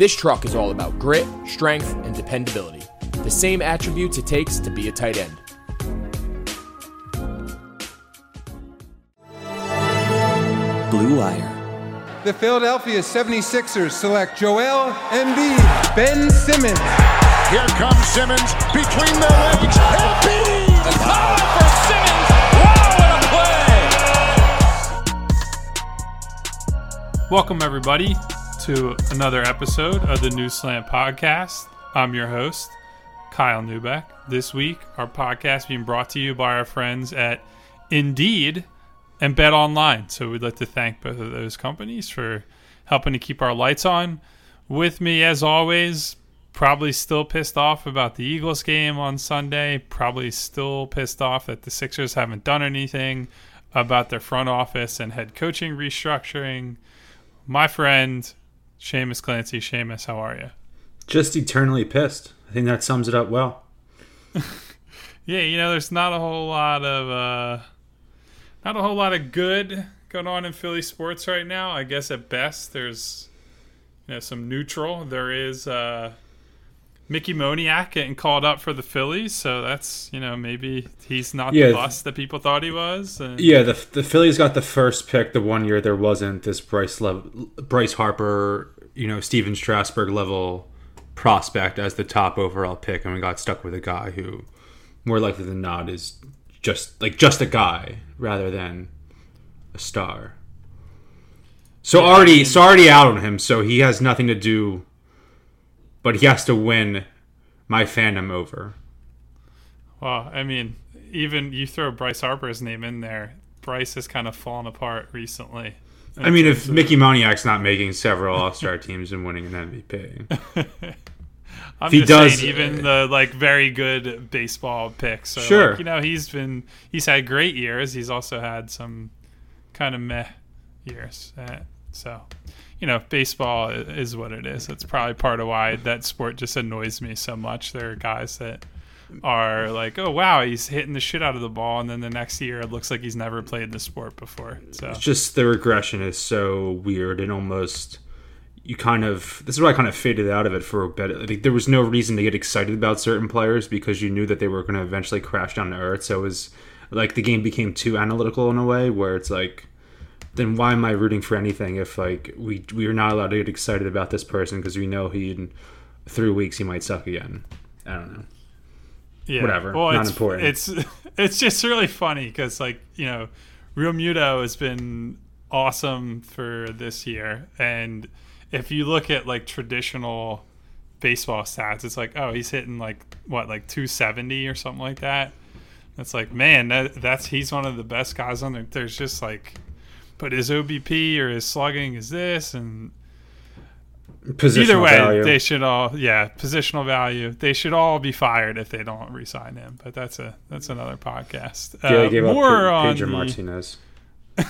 This truck is all about grit, strength, and dependability, the same attributes it takes to be a tight end. Blue Wire. The Philadelphia 76ers select Joel Embiid, Ben Simmons. Here comes Simmons between their legs. Embiid! The power for Simmons. Wow, what a play! Welcome, everybody, to another episode of the New Slant Podcast. I'm your host, Kyle Neubeck. This week, our podcast being brought to you by our friends at Indeed and Bet Online. So we'd like to thank both of those companies for helping to keep our lights on. With me, as always, probably still pissed off about the Eagles game on Sunday. Probably still pissed off that the Sixers haven't done anything about their front office and head coaching restructuring. My friend, Shamus Clancy. Shamus, how are you? Just eternally pissed. I think that sums it up well. yeah, you know, there's not a whole lot of uh, not a whole lot of good going on in Philly sports right now. I guess at best there's you know some neutral. There is uh, Mickey Moniak getting called up for the Phillies, so that's you know maybe he's not Yeah. the bust that people thought he was. And, Yeah, the the Phillies got the first pick the one year there wasn't this Bryce level, Bryce Harper, you know, Stephen Strasburg level prospect as the top overall pick, and we got stuck with a guy who, more likely than not, is just like just a guy rather than a star. So Yeah, I already, mean- so already out on him. So he has nothing to do, but he has to win my fandom over. Well, I mean, even you throw Bryce Harper's name in there, Bryce has kind of fallen apart recently. I mean, if Mickey Moniak's not making several All Star teams and winning an MVP, I'm he does- saying, even the like very good baseball picks. So, Sure. like, you know, he's been he's had great years. He's also had some kind of meh years. Uh, so, you know, baseball is what it is. That's probably part of why that sport just annoys me so much. There are guys that are like, oh wow, he's hitting the shit out of the ball, and then the next year it looks like he's never played the sport before. So, it's just the regression is so weird and almost you kind of this is why I kind of faded out of it for a bit. Like, there was no reason to get excited about certain players because you knew that they were going to eventually crash down to earth. So it was like the game became too analytical in a way where it's like. Then why am I rooting for anything if like we we are not allowed to get excited about this person because we know he in three weeks he might suck again? I don't know. yeah, whatever, Well, not it's, important. It's it's just really funny because like you know, Realmuto has been awesome for this year, and if you look at like traditional baseball stats, it's like oh he's hitting like what like 270 or something like that. It's like man, that that's he's one of the best guys on there. There's just like, but his OBP or his slugging is this and Positional Either way, value. they should all yeah positional value. They should all be fired if they don't resign him. But that's a that's another podcast. yeah, Uh, more up on Pedro the, Martinez.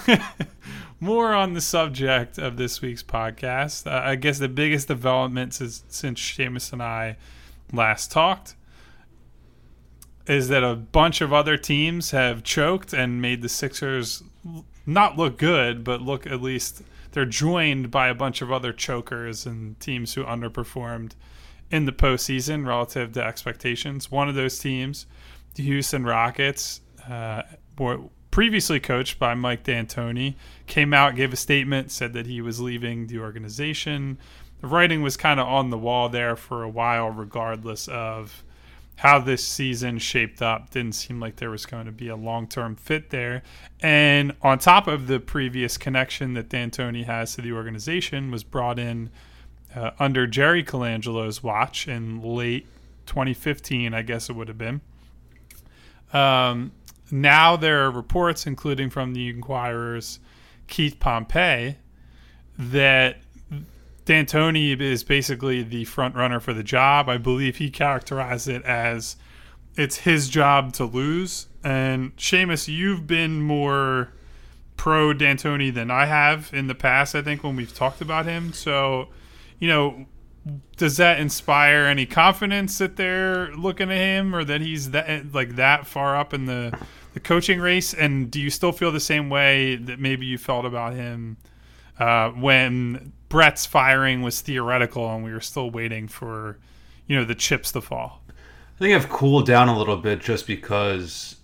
more on the subject of this week's podcast. Uh, I guess the biggest development since, since Shamus and I last talked is that a bunch of other teams have choked and made the Sixers not look good, but look at least they're joined by a bunch of other chokers and teams who underperformed in the postseason relative to expectations. One of those teams, the Houston Rockets, uh, were previously coached by Mike D'Antoni, came out, gave a statement, said that he was leaving the organization. The writing was kind of on the wall there for a while, regardless of how this season shaped up. Didn't seem like there was going to be a long term fit there. And on top of the previous connection that D'Antoni has to the organization, was brought in uh, under Jerry Colangelo's watch in late 2015, I guess it would have been. Um, now there are reports, including from the Inquirer's Keith Pompey, that D'Antoni is basically the front runner for the job. I believe he characterized it as it's his job to lose. And Shamus, you've been more pro D'Antoni than I have in the past. I think when we've talked about him. So, you know, does that inspire any confidence that they're looking at him, or that he's that like that far up in the the coaching race? And do you still feel the same way that maybe you felt about him uh, when Brett's firing was theoretical and we were still waiting for you know the chips to fall? I think I've cooled down a little bit just because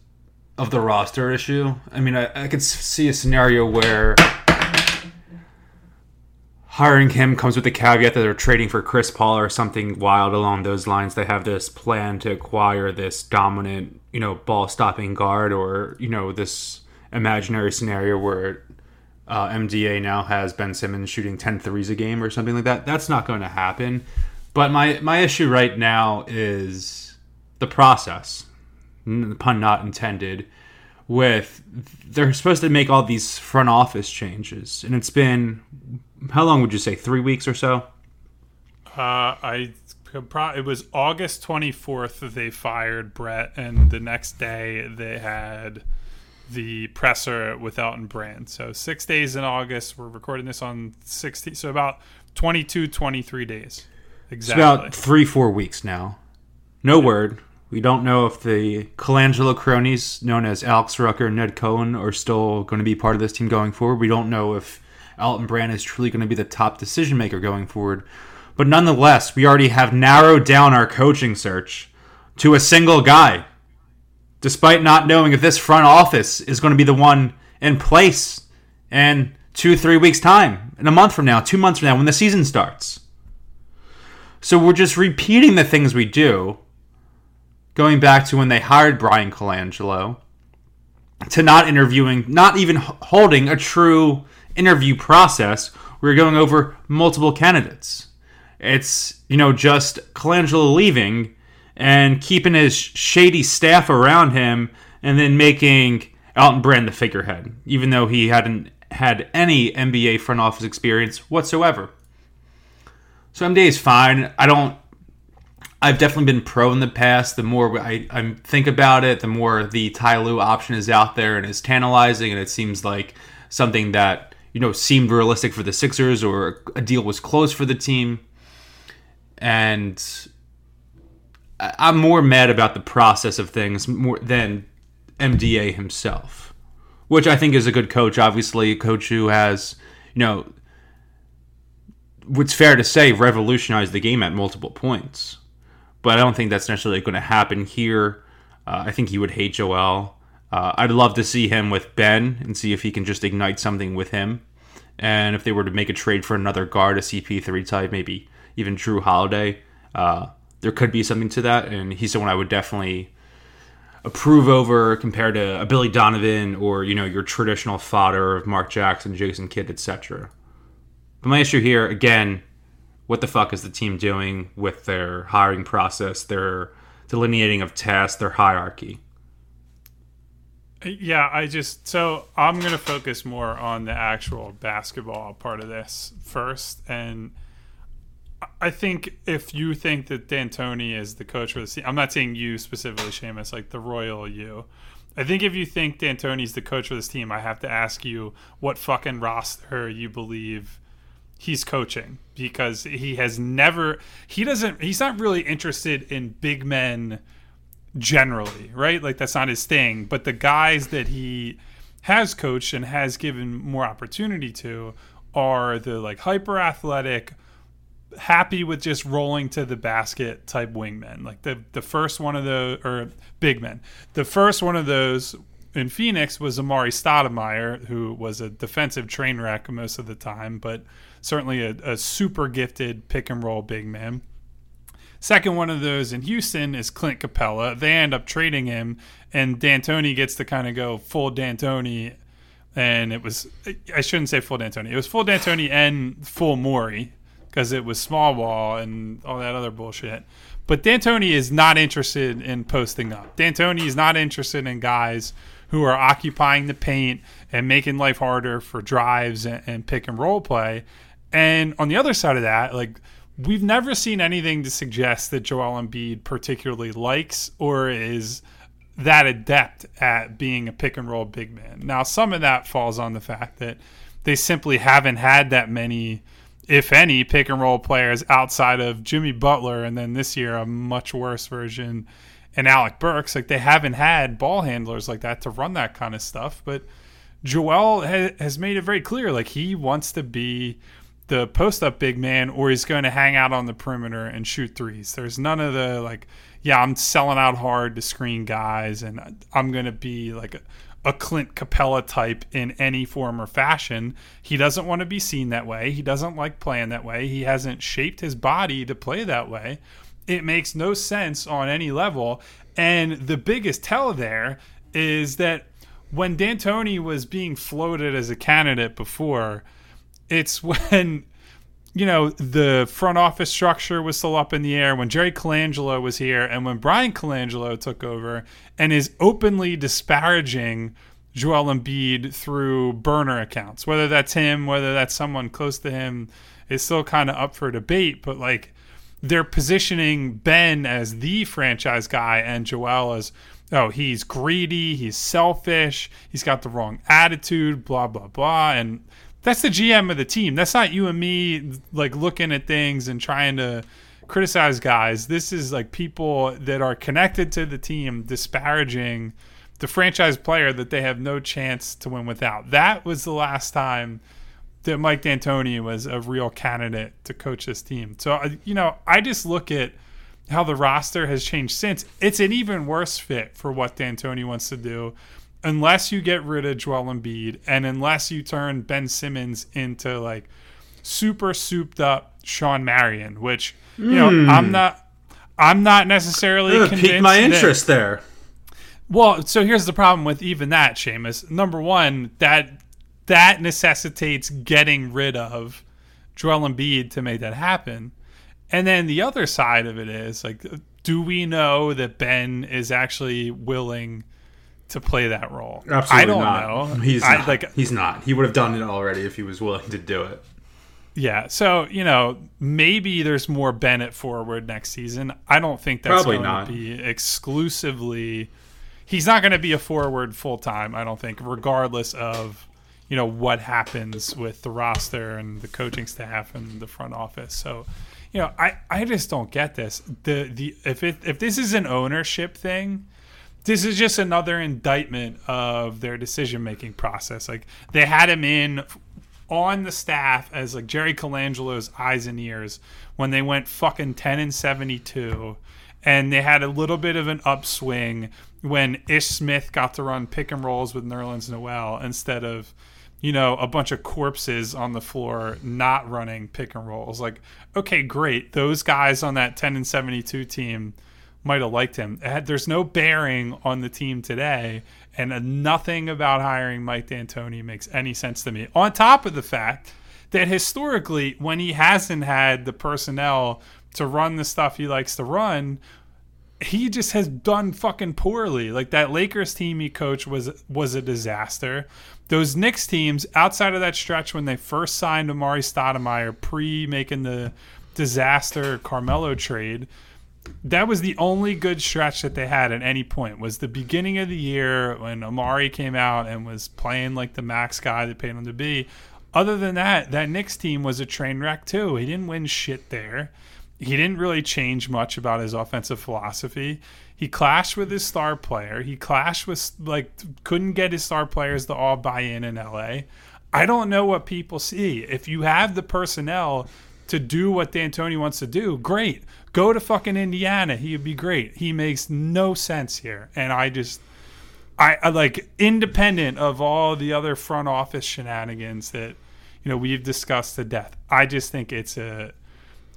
of the roster issue. I mean, I, I could see a scenario where hiring him comes with the caveat that they're trading for Chris Paul or something wild along those lines. They have this plan to acquire this dominant, you know, ball stopping guard or, you know, this imaginary scenario where uh, MDA now has Ben Simmons shooting 10 threes a game or something like that. That's not going to happen. But my, my issue right now is the process, pun not intended, with they're supposed to make all these front office changes. And it's been, how long would you say, three weeks or so? Uh, I it was August 24th that they fired Brett, and the next day they had the presser with Elton Brand. So six days in August. We're recording this on 16, so about 22, 23 days. It's Exactly. about three, four weeks now. No word. We don't know if the Colangelo cronies, known as Alex Rucker and Ned Cohen, are still going to be part of this team going forward. We don't know if Elton Brand is truly going to be the top decision maker going forward. But nonetheless, we already have narrowed down our coaching search to a single guy, despite not knowing if this front office is going to be the one in place in two, three weeks' time, in a month from now, two months from now, when the season starts. So we're just repeating the things we do, going back to when they hired Bryan Colangelo, to not interviewing, not even holding a true interview process. We're going over multiple candidates. It's, you know, just Colangelo leaving and keeping his shady staff around him and then making Elton Brand the figurehead, even though he hadn't had any NBA front office experience whatsoever. So MD is fine. I don't. I've definitely been pro in the past. The more I, I think about it, the more the Ty Lue option is out there and is tantalizing, and it seems like something that you know seemed realistic for the Sixers, or a deal was close for the team. And I'm more mad about the process of things more than MDA himself, which I think is a good coach. Obviously, a coach who has you know what's fair to say revolutionized the game at multiple points. But I don't think that's necessarily going to happen here. Uh, I think he would hate Joel. Uh, I'd love to see him with Ben and see if he can just ignite something with him. And if they were to make a trade for another guard, a CP3 type, maybe even Jrue Holiday, uh, there could be something to that. And he's someone I would definitely approve over compared to a Billy Donovan or you know your traditional fodder of Mark Jackson, Jason Kidd, etc. But my issue here, again, what the fuck is the team doing with their hiring process, their delineating of tasks, their hierarchy? Yeah, I just so I'm gonna focus more on the actual basketball part of this first, and I think if you think that D'Antoni is the coach for the team, I'm not saying you specifically, Shamus, like the royal you. I think if you think D'Antoni's the coach for this team, I have to ask you what fucking roster you believe he's coaching because he has never he doesn't he's not really interested in big men generally, right? Like that's not his thing. But the guys that he has coached and has given more opportunity to are the like hyper athletic, happy with just rolling to the basket type wingmen. Like the the first one of the or big men. The first one of those in Phoenix was Amar'e Stoudemire, who was a defensive train wreck most of the time, but certainly a, a super gifted pick and roll big man. Second one of those in Houston is Clint Capela. They end up trading him, and D'Antoni gets to kind of go full D'Antoni. And it was, I shouldn't say full D'Antoni. It was full D'Antoni and full Morey because it was small ball and all that other bullshit. But D'Antoni is not interested in posting up. D'Antoni is not interested in guys who are occupying the paint and making life harder for drives and, and pick and roll play. And on the other side of that, like we've never seen anything to suggest that Joel Embiid particularly likes or is that adept at being a pick and roll big man. Now, some of that falls on the fact that they simply haven't had that many, if any, pick and roll players outside of Jimmy Butler, and then this year a much worse version, and Alec Burks. Like they haven't had ball handlers like that to run that kind of stuff. But Joel ha- has made it very clear, like he wants to be the post up big man or he's going to hang out on the perimeter and shoot threes. There's none of the like, yeah, I'm selling out hard to screen guys and I'm going to be like a, a Clint Capela type in any form or fashion. He doesn't want to be seen that way. He doesn't like playing that way. He hasn't shaped his body to play that way. It makes no sense on any level. And the biggest tell there is that when D'Antoni was being floated as a candidate before, it's when you know the front office structure was still up in the air when Jerry Colangelo was here and when Bryan Colangelo took over and is openly disparaging Joel Embiid through burner accounts. Whether that's him whether that's someone close to him is still kind of up for debate but like they're positioning Ben as the franchise guy and Joel as oh he's greedy he's selfish he's got the wrong attitude blah blah blah and that's the GM of the team. That's not you and me like looking at things and trying to criticize guys. This is like people that are connected to the team disparaging the franchise player that they have no chance to win without. That was the last time that Mike D'Antoni was a real candidate to coach this team. So uh, you know, I just look at how the roster has changed since. It's an even worse fit for what D'Antoni wants to do unless you get rid of Joel Embiid and unless you turn Ben Simmons into like super souped up Shawn Marion, which you know Hmm. I'm not I'm not necessarily Ugh, piqued my that- interest there. well, so here's the problem with even that, Shamus. Number one, that that necessitates getting rid of Joel Embiid to make that happen. And then the other side of it is like, do we know that Ben is actually willing to play that role? Absolutely I don't not. know. He's I, not. like He's not. He would have done it already if he was willing to do it. Yeah, so you know, maybe there's more Bennett forward next season. I don't think that's Probably going not. to be exclusively. He's not going to be a forward full time. I don't think, regardless of you know what happens with the roster and the coaching staff and the front office. So, you know, I I just don't get this. The the if it if this is an ownership thing, this is just another indictment of their decision making process. Like they had him in on the staff as like Jerry Colangelo's eyes and ears when they went fucking 10 and 72 and they had a little bit of an upswing when Ish Smith got to run pick and rolls with Nerlens Noel instead of you know a bunch of corpses on the floor not running pick and rolls like okay great those guys on that 10 and 72 team might have liked him. There's no bearing on the team today, and nothing about hiring Mike D'Antoni makes any sense to me. On top of the fact that historically, when he hasn't had the personnel to run the stuff he likes to run, he just has done fucking poorly. Like that Lakers team he coached was was a disaster. Those Knicks teams outside of that stretch when they first signed Amar'e Stoudemire pre making the disaster Carmelo trade, that was the only good stretch that they had at any point was the beginning of the year when Amar'e came out and was playing like the max guy that paid him to be. Other than that, that Knicks team was a train wreck too. He didn't win shit there. He didn't really change much about his offensive philosophy. He clashed with his star player. He clashed with like couldn't get his star players to all buy in in LA. I don't know what people see. If you have the personnel to do what D'Antoni wants to do, great. Go to fucking Indiana. He'd be great. He makes no sense here. And I just I, I like independent of all the other front office shenanigans that you know we've discussed to death. I just think it's a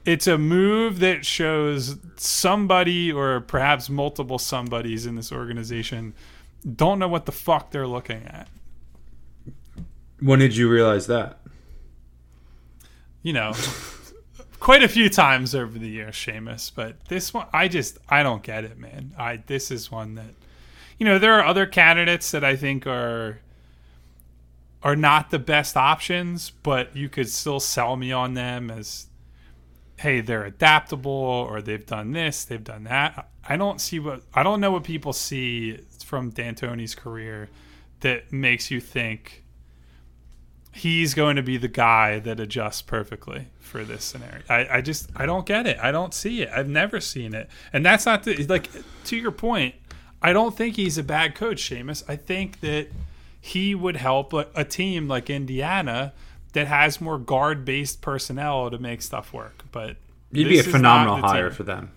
it's a move that shows somebody or perhaps multiple somebodies in this organization don't know what the fuck they're looking at. When did you realize that? You know, quite a few times over the years, Shamus. But this one, I just I don't get it, man. I this is one that you know there are other candidates that I think are are not the best options, but you could still sell me on them as hey, they're adaptable or they've done this, they've done that. I don't see what I don't know what people see from D'Antoni's career that makes you think he's going to be the guy that adjusts perfectly for this scenario. I, I just I don't get it. I don't see it. I've never seen it. And that's not the, like to your point. I don't think he's a bad coach, Shamus. I think that he would help a, a team like Indiana that has more guard based personnel to make stuff work. But He'd be a phenomenal hire team. for them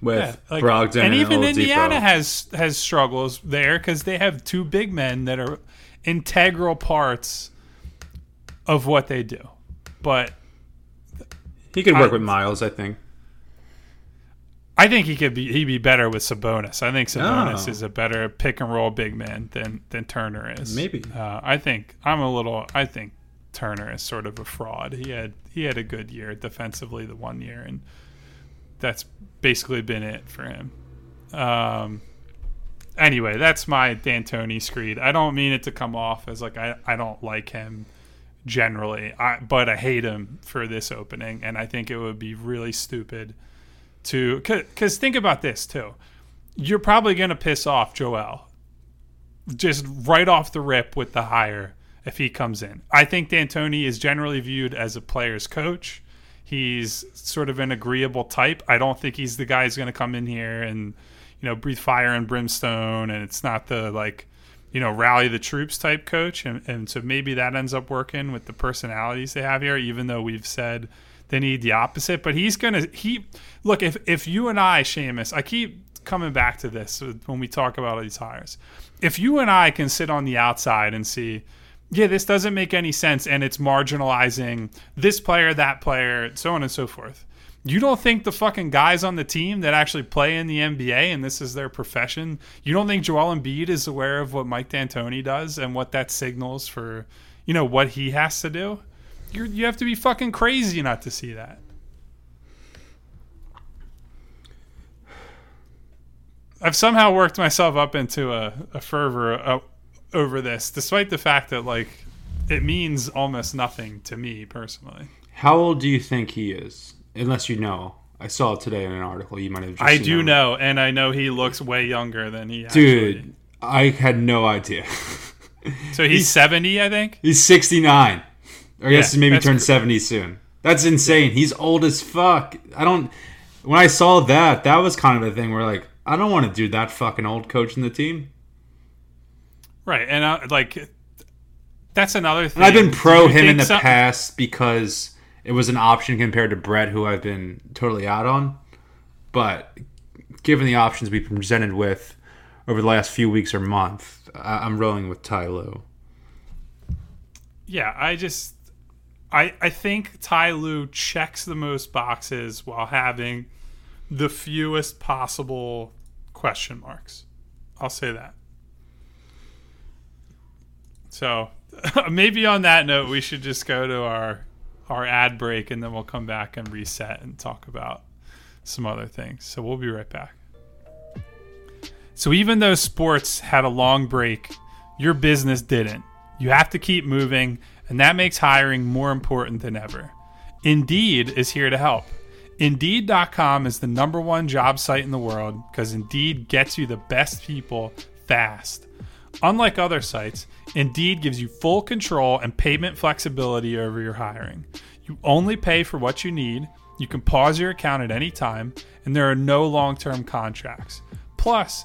with Yeah, like- Brogdon and and, even. Indiana has has struggles there because they have two big men that are integral parts of what they do. But he could work I- with Myles, I think. I think he could be he'd be better with Sabonis. I think Sabonis Oh. is a better pick and roll big man than than Turner is. Maybe. Uh, I think I'm a little. I think Turner is sort of a fraud. He had he had a good year defensively the one year, and that's basically been it for him. Um. Anyway, that's my D'Antoni screed. I don't mean it to come off as like I, I don't like him generally, I, but I hate him for this opening, and I think it would be really stupid to because think about this too. You're probably to piss off Joel just right off the rip with the hire if he comes in. I think D'Antoni is generally viewed as a player's coach. He's sort of an agreeable type. I don't think he's the guy who's going to come in here and you know breathe fire and brimstone, and it's not the like you know rally the troops type coach. And, and so maybe that ends up working with the personalities they have here, even though we've said they need the opposite. But he's gonna he look if if you and I, Shamus, I keep coming back to this when we talk about these hires. If you and I can sit on the outside and see, yeah, this doesn't make any sense, and it's marginalizing this player, that player, so on and so forth. You don't think the fucking guys on the team that actually play in the NBA and this is their profession, you don't think Joel Embiid is aware of what Mike D'Antoni does and what that signals for, you know, what he has to do? You're, you have to be fucking crazy not to see that. I've somehow worked myself up into a, a fervor uh, over this, despite the fact that like it means almost nothing to me personally. How old do you think he is? Unless you know. I saw it today in an article. You might have just I do it. know, and I know he looks way younger than he actually. Dude, I had no idea. So he's, seventy, I think. He's 69. Or I guess Yeah, maybe turn 70 soon. That's insane. He's old as fuck. I don't. When I saw that, that was kind of a thing where, like, I don't want to do that fucking old coaching the team. Right, and uh, like that's another thing. And I've been pro him in the some- past because it was an option compared to Brett, who I've been totally out on. But given the options we've presented with over the last few weeks or month, I- I'm rolling with Ty Lue. Yeah, I just I I think Ty Lue checks the most boxes while having the fewest possible question marks. I'll say that. So maybe on that note, we should just go to our our ad break and then we'll come back and reset and talk about some other things. So we'll be right back. So even though sports had a long break, your business didn't. You have to keep moving, and that makes hiring more important than ever. Indeed is here to help. Indeed.com is the number one job site in the world because Indeed gets you the best people fast. Unlike other sites, Indeed gives you full control and payment flexibility over your hiring. You only pay for what you need, you can pause your account at any time, and there are no long term contracts. Plus,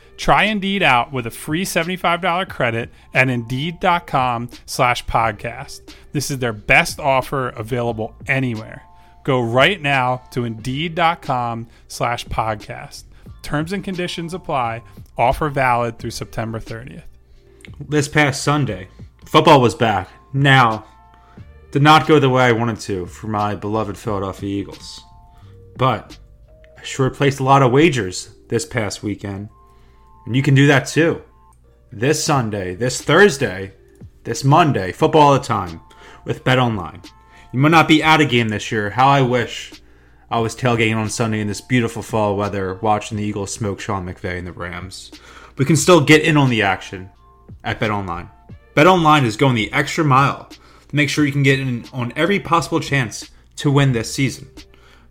Try Indeed out with a free $75 credit at Indeed.com slash podcast. This is their best offer available anywhere. Go right now to Indeed.com slash podcast. Terms and conditions apply. Offer valid through September 30th. This past Sunday, football was back. Now, did not go the way I wanted to for my beloved Philadelphia Eagles. But I sure placed a lot of wagers this past weekend. And you can do that too. This Sunday, this Thursday, this Monday, football all the time with Bet Online. You might not be at a game this year. How I wish I was tailgating on Sunday in this beautiful fall weather, watching the Eagles smoke Sean McVay and the Rams. We can still get in on the action at Bet Online. Bet Online is going the extra mile to make sure you can get in on every possible chance to win this season.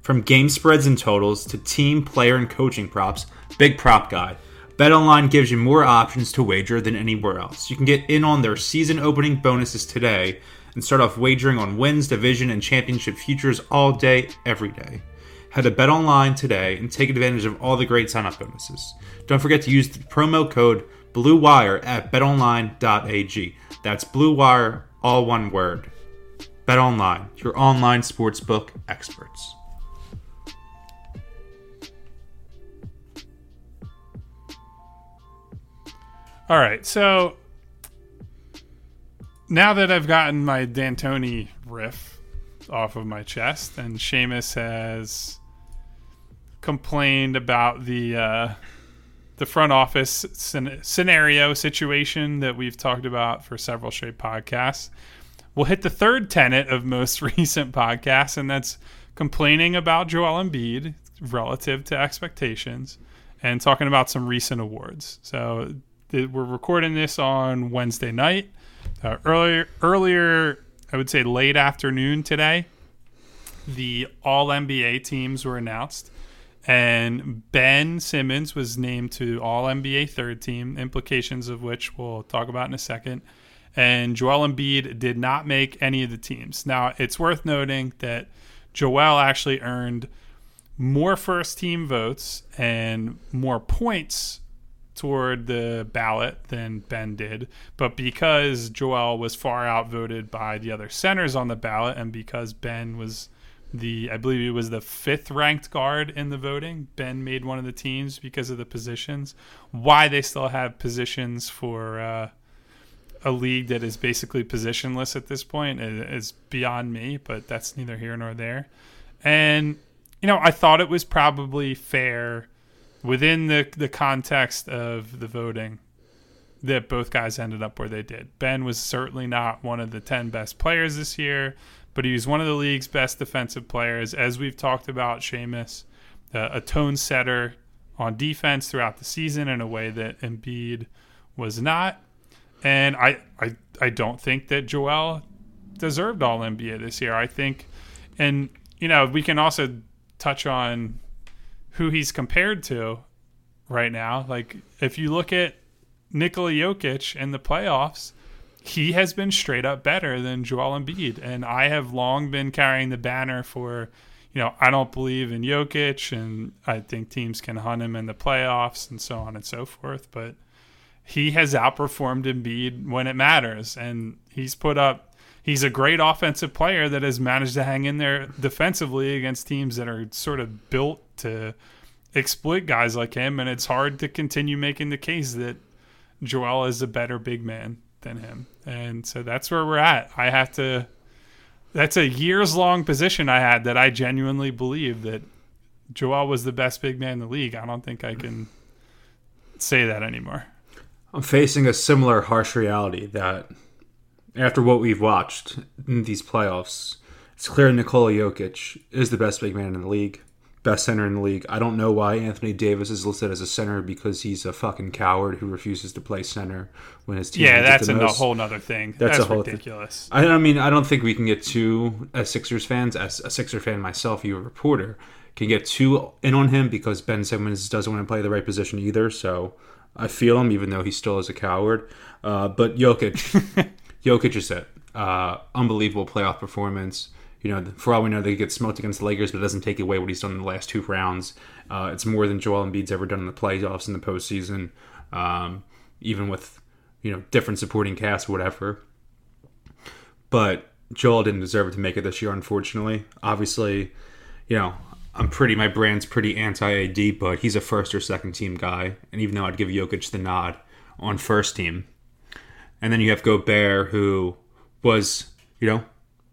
From game spreads and totals to team, player, and coaching props, big prop guy. BetOnline gives you more options to wager than anywhere else. You can get in on their season opening bonuses today and start off wagering on wins, division, and championship futures all day, every day. Head to BetOnline today and take advantage of all the great sign-up bonuses. Don't forget to use the promo code BLUEWIRE at betonline.ag. That's Blue Wire, all one word. BetOnline, your online sportsbook experts. All right, so now that I've gotten my D'Antoni riff off of my chest, and Shamus has complained about the uh, the front office scen- scenario situation that we've talked about for several straight podcasts. We'll hit the third tenet of most recent podcasts, and that's complaining about Joel Embiid relative to expectations, and talking about some recent awards. So we're recording this on Wednesday night. Uh, earlier, earlier, I would say late afternoon today, the All NBA teams were announced, and Ben Simmons was named to All NBA third team. Implications of which we'll talk about in a second. And Joel Embiid did not make any of the teams. Now, it's worth noting that Joel actually earned more first team votes and more points toward the ballot than Ben did. But because Joel was far outvoted by the other centers on the ballot, and because Ben was the, I believe he was the fifth ranked guard in the voting, Ben made one of the teams because of the positions. Why they still have positions for uh, a league that is basically positionless at this point is beyond me, but that's neither here nor there. And, you know, I thought it was probably fair within the the context of the voting that both guys ended up where they did. Ben was certainly not one of the 10 best players this year, but he was one of the league's best defensive players. As we've talked about, Shamus, uh, a tone setter on defense throughout the season in a way that Embiid was not. And I, I, I don't think that Joel deserved all NBA this year. I think, and, you know, we can also touch on who he's compared to right now. Like if you look at Nikola Jokic in the playoffs, he has been straight up better than Joel Embiid. And I have long been carrying the banner for, you know, I don't believe in Jokic and I think teams can hunt him in the playoffs and so on and so forth. But he has outperformed Embiid when it matters. And he's put up he's a great offensive player that has managed to hang in there defensively against teams that are sort of built to exploit guys like him, and it's hard to continue making the case that Joel is a better big man than him. And so that's where we're at. I have to. That's a years long position I had that I genuinely believe that Joel was the best big man in the league. I don't think I can say that anymore. I'm facing a similar harsh reality that after what we've watched in these playoffs, it's clear Nikola Jokic is the best big man in the league best center in the league. I don't know why Anthony Davis is listed as a center because he's a fucking coward who refuses to play center when his team. Yeah, that's a most. whole other thing. That's, that's a whole ridiculous. Thing. I, I mean, I don't think we can get too as Sixers fans, as a Sixer fan myself, you a reporter, can get too in on him because Ben Simmons doesn't want to play the right position either. So I feel him, even though he still is a coward. Uh, but Jokic, Jokic is it. Uh, unbelievable playoff performance you know, for all we know, they get smoked against the Lakers, but it doesn't take away what he's done in the last two rounds. Uh, it's more than Joel Embiid's ever done in the playoffs in the postseason, um, even with you know different supporting cast, whatever. But Joel didn't deserve it to make it this year, unfortunately. Obviously, you know, I'm pretty, my brand's pretty anti AD, but he's a first or second team guy. And even though I'd give Jokic the nod on first team. And then you have Gobert, who was, you know,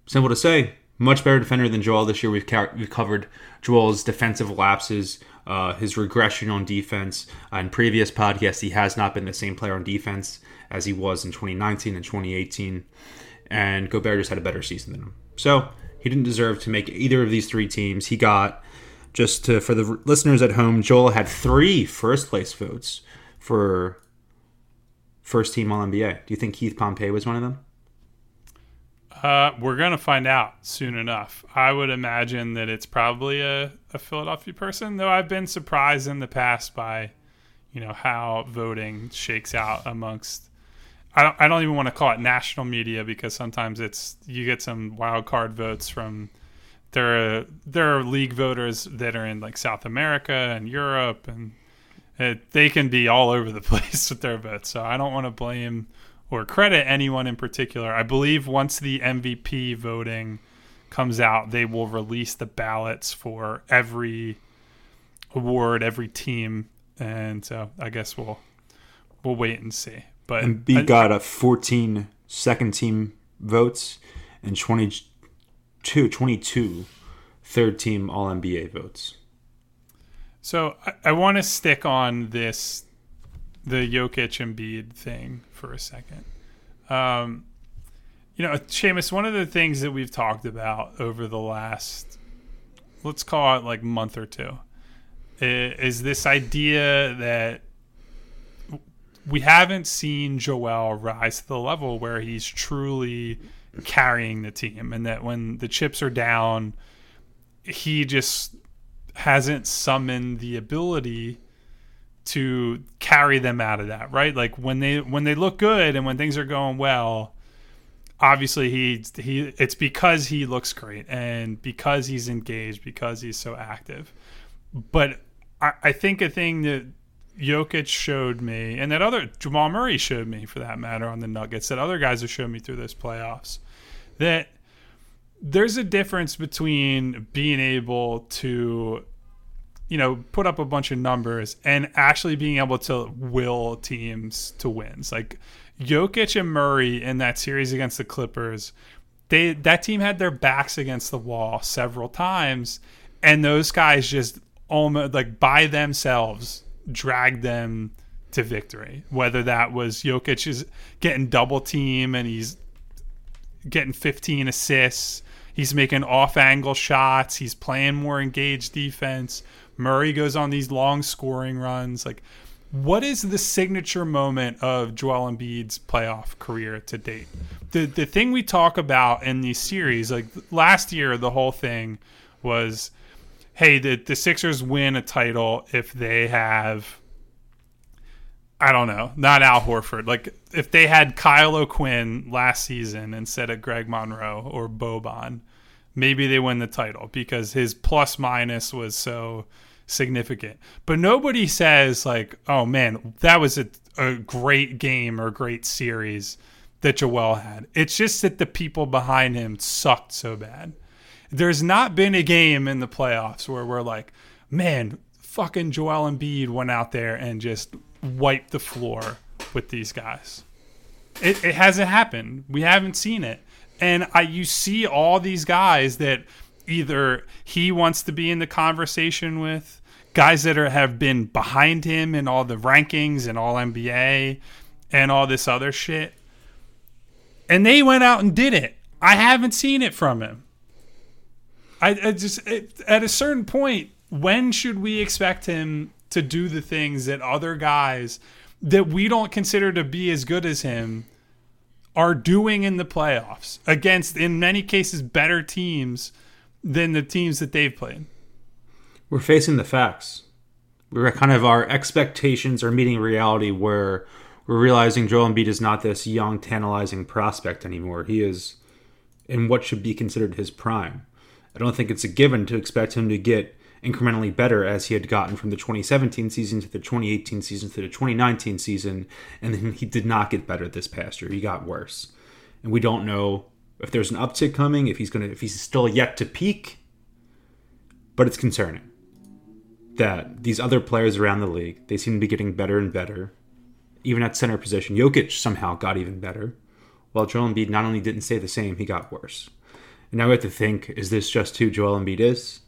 simple to say. Much better defender than Joel this year. We've, ca- we've covered Joel's defensive lapses, uh, his regression on defense. Uh, in previous podcasts, he has not been the same player on defense as he was in 2019 and 2018. And Gobert just had a better season than him. So he didn't deserve to make either of these three teams. He got, just to, for the listeners at home, Joel had three first place votes for first team All NBA. Do you think Keith Pompey was one of them? Uh, we're gonna find out soon enough. I would imagine that it's probably a, a Philadelphia person, though I've been surprised in the past by, you know, how voting shakes out amongst. I don't. I don't even want to call it national media because sometimes it's you get some wild card votes from. There are there are league voters that are in like South America and Europe, and it, they can be all over the place with their votes. So I don't want to blame or credit anyone in particular. I believe once the MVP voting comes out, they will release the ballots for every award, every team, and so I guess we'll we'll wait and see. But And B got a 14 second team votes and 22, 22 third team All NBA votes. So I, I want to stick on this, the Jokic Embiid thing for a second. Um, you know, Shamus, one of the things that we've talked about over the last, let's call it like month or two, is this idea that we haven't seen Joel rise to the level where he's truly carrying the team, and that when the chips are down, he just hasn't summoned the ability to carry them out of that right? Like when they when they look good and when things are going well obviously he he it's because he looks great and because he's engaged because he's so active. But I, I think a thing that Jokic showed me and that other Jamal Murray showed me for that matter on the Nuggets that other guys have shown me through those playoffs that there's a difference between being able to you know put up a bunch of numbers and actually being able to will teams to wins like Jokic and Murray in that series against the Clippers they that team had their backs against the wall several times and those guys just almost like by themselves dragged them to victory whether that was Jokic is getting double team and he's getting 15 assists. He's making off angle shots. He's playing more engaged defense. Murray goes on these long scoring runs. Like, what is the signature moment of Joel Embiid's playoff career to date? The the thing we talk about in these series, like last year, the whole thing was, hey, the the Sixers win a title if they have I don't know, not Al Horford. Like if they had Kyle O'Quinn last season instead of Greg Monroe or Boban, maybe they win the title because his plus minus was so significant. But nobody says like, "Oh man, that was a, a great game or great series that Joel had." It's just that the people behind him sucked so bad. There's not been a game in the playoffs where we're like, "Man, fucking Joel Embiid went out there and just wiped the floor with these guys." It, it hasn't happened. We haven't seen it. And I you see all these guys that either he wants to be in the conversation with, guys that are have been behind him in all the rankings and all NBA and all this other shit. And they went out and did it. I haven't seen it from him. I, I just it, at a certain point, when should we expect him to do the things that other guys that we don't consider to be as good as him are doing in the playoffs against, in many cases, better teams than the teams that they've played? We're facing the facts. We're kind of our expectations are meeting reality where we're realizing Joel Embiid is not this young, tantalizing prospect anymore. He is in what should be considered his prime. I don't think it's a given to expect him to get incrementally better as he had gotten from the 2017 season to the 2018 season to the 2019 season, and then he did not get better this past year. He got worse, and we don't know if there's an uptick coming, if he's gonna, if he's still yet to peak. But it's concerning that these other players around the league they seem to be getting better and better. Even at center position, Jokic somehow got even better, while Joel Embiid not only didn't stay the same, he got worse. And now we have to think: Is this just who Joel Embiid is,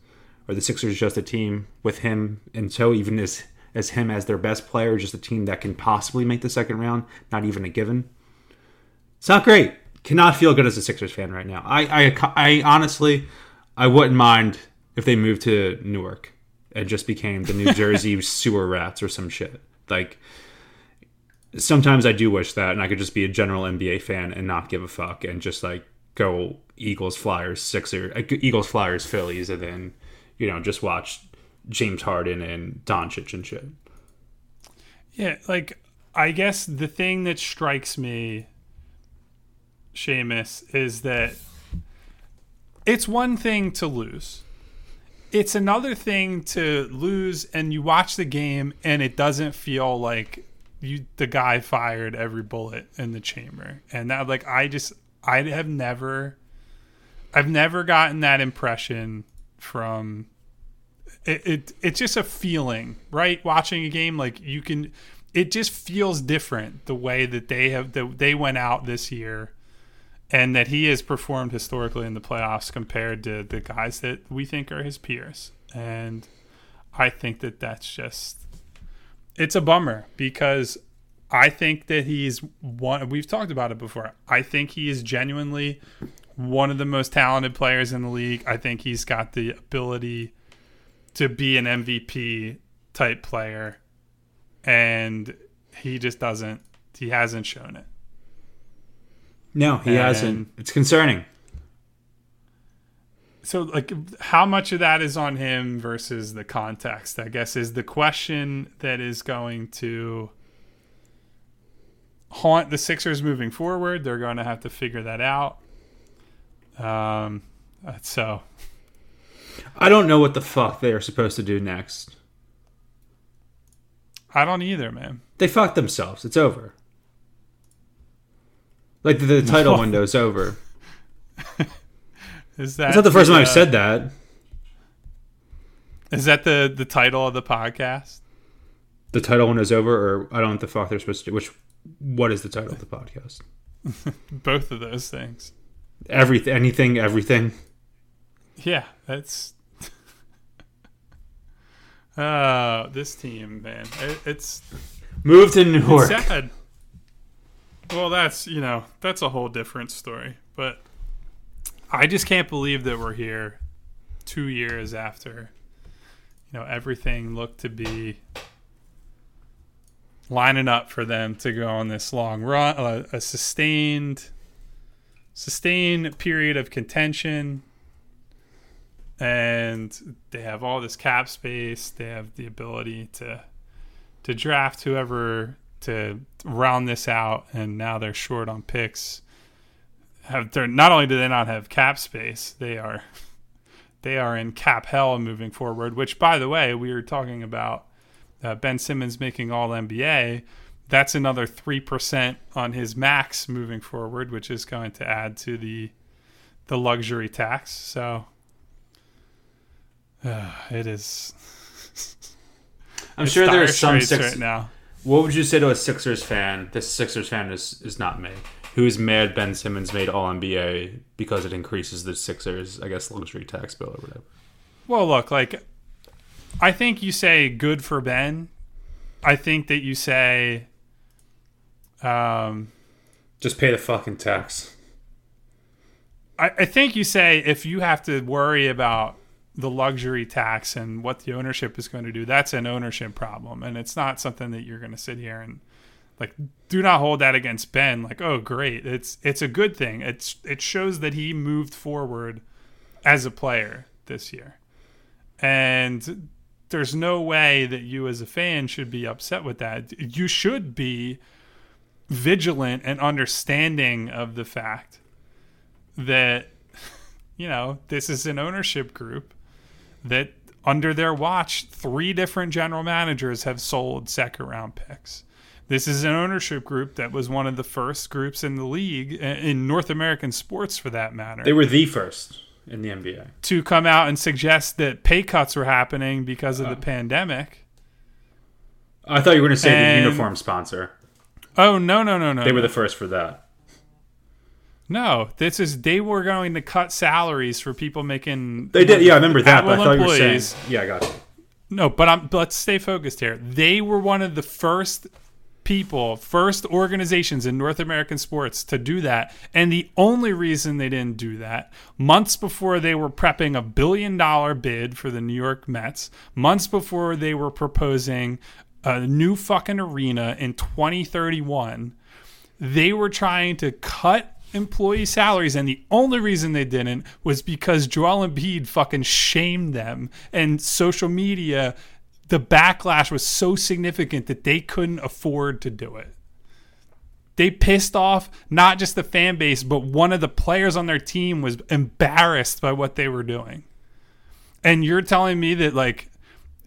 or the Sixers just a team with him and so even as as him as their best player, just a team that can possibly make the second round, not even a given? It's not great. Cannot feel good as a Sixers fan right now. I I, I honestly, I wouldn't mind if they moved to Newark and just became the New Jersey sewer rats or some shit. Like sometimes I do wish that, and I could just be a general NBA fan and not give a fuck and just like go Eagles, Flyers, Sixers, uh, Eagles, Flyers, Phillies, and then you know just watch James Harden and Doncic and shit. Yeah, like I guess the thing that strikes me, Shamus, is that it's one thing to lose. It's another thing to lose and you watch the game and it doesn't feel like you the guy fired every bullet in the chamber. And that like I just I have never I've never gotten that impression from it, it it's just a feeling, right? Watching a game like you can it just feels different the way that they have that they went out this year and that he has performed historically in the playoffs compared to the guys that we think are his peers. And I think that that's just it's a bummer because I think that he's one we've talked about it before. I think he is genuinely one of the most talented players in the league. I think he's got the ability to be an MVP type player and he just doesn't he hasn't shown it. No, he And- hasn't. It's concerning. So, like, how much of that is on him versus the context? I guess is the question that is going to haunt the Sixers moving forward. They're going to have to figure that out. Um, so I don't know what the fuck they are supposed to do next. I don't either, man. They fucked themselves. It's over. Like the, the title window's over. Is that It's not the first time I've uh, said that. Is that the the title of the podcast? The title window's over, or I don't know what the fuck they're supposed to do. Which, what is the title of the podcast? Both of those things. Everything, anything, everything. Yeah, that's. Oh, this team, man. It, it's moved to Newark. It's sad. Well, that's you know that's a whole different story. But I just can't believe that we're here, two years after, you know, everything looked to be lining up for them to go on this long run, uh, a sustained, sustained period of contention. And they have all this cap space. They have the ability to to draft whoever to round this out, and now they're short on picks. Have they're not only do they not have cap space, they are they are in cap hell moving forward. Which, by the way, we were talking about uh, Ben Simmons making All NBA. That's another three percent on his max moving forward, which is going to add to the the luxury tax. So uh, it is. I'm sure there are some six. right now. What would you say to a Sixers fan? This Sixers fan is is not me. Who is mad Ben Simmons made All NBA because it increases the Sixers, I guess, luxury tax bill or whatever. Well, look, like I think you say good for Ben. I think that you say um Just pay the fucking tax. I, I think you say if you have to worry about the luxury tax and what the ownership is going to do, that's an ownership problem. And it's not something that you're going to sit here and like do not hold that against Ben like, oh great. It's it's a good thing. It's it shows that he moved forward as a player this year. And there's no way that you as a fan should be upset with that. You should be vigilant and understanding of the fact that you know this is an ownership group that under their watch three different general managers have sold second round picks this is an ownership group that was one of the first groups in the league uh, in north american sports for that matter They were the first in the NBA. to come out and suggest that pay cuts were happening because of the oh. pandemic I thought you were going to say And- the uniform sponsor. oh no no no no They were the first for that. No, this is they were going to cut salaries for people making. They did, yeah, I remember that. But I thought you were employees. saying, yeah, I got it. No, but I'm. But let's stay focused here. They were one of the first people, first organizations in North American sports to do that, and the only reason they didn't do that months before they were prepping a billion dollar bid for the New York Mets, months before they were proposing a new fucking arena in 2031 they were trying to cut employee salaries, and the only reason they didn't was because Joel Embiid fucking shamed them, and social media, the backlash was so significant that they couldn't afford to do it. They pissed off not just the fan base, but one of the players on their team was embarrassed by what they were doing. And you're telling me that like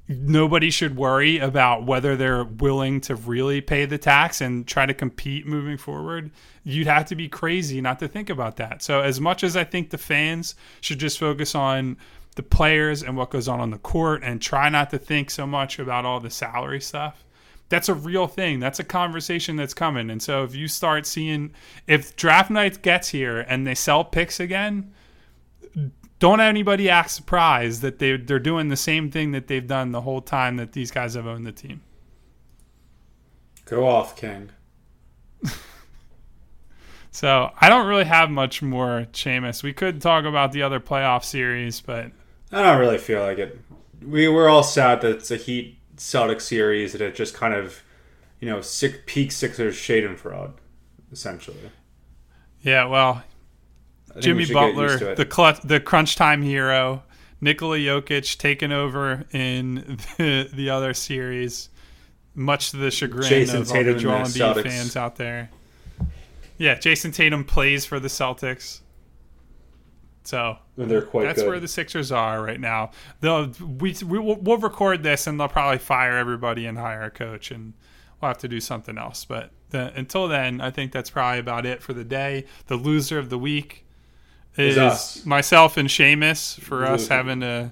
nobody should worry about whether they're willing to really pay the tax and try to compete moving forward. You'd have to be crazy not to think about that. So, as much as I think the fans should just focus on the players and what goes on on the court and try not to think so much about all the salary stuff, that's a real thing. That's a conversation that's coming. And so, if you start seeing, if draft night gets here and they sell picks again, don't anybody act surprised that they they're doing the same thing that they've done the whole time that these guys have owned the team. Go off, King. So I don't really have much more, Shamus. We could talk about the other playoff series, but I don't really feel like it. We were all sad that it's a Heat Celtic series that it just kind of, you know, sick, peak Sixers shade and fraud, essentially. yeah, well, Jimmy we should get used Butler, the clutch, the crunch time hero, Nikola Jokic taking over in the, the other series, much to the chagrin Jayson of all the Tatum Joel Embiid Celtics. fans out there. Yeah, Jayson Tatum plays for the Celtics. So And they're quite that's good. where the Sixers are right now. They'll we, we we'll record this and they'll probably fire everybody and hire a coach and we'll have to do something else. But the, until then, I think that's probably about it for the day. The loser of the week is, Is us. myself and Shamus for us having to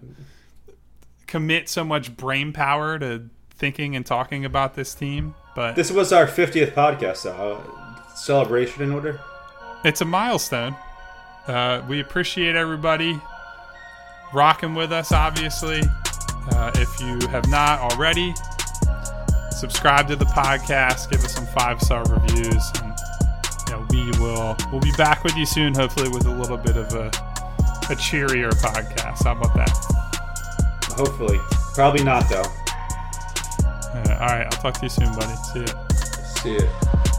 commit so much brain power to thinking and talking about this team. But This was our 50th podcast, though. Celebration in order? it's a milestone. Uh, we appreciate everybody rocking with us, obviously. Uh, if you have not already, subscribe to the podcast, give us some five star reviews, and you know, we will we'll be back with you soon, hopefully with a little bit of a a cheerier podcast. How about that? Hopefully. Probably not, though. Uh, all right, I'll talk to you soon, buddy. See ya. See ya.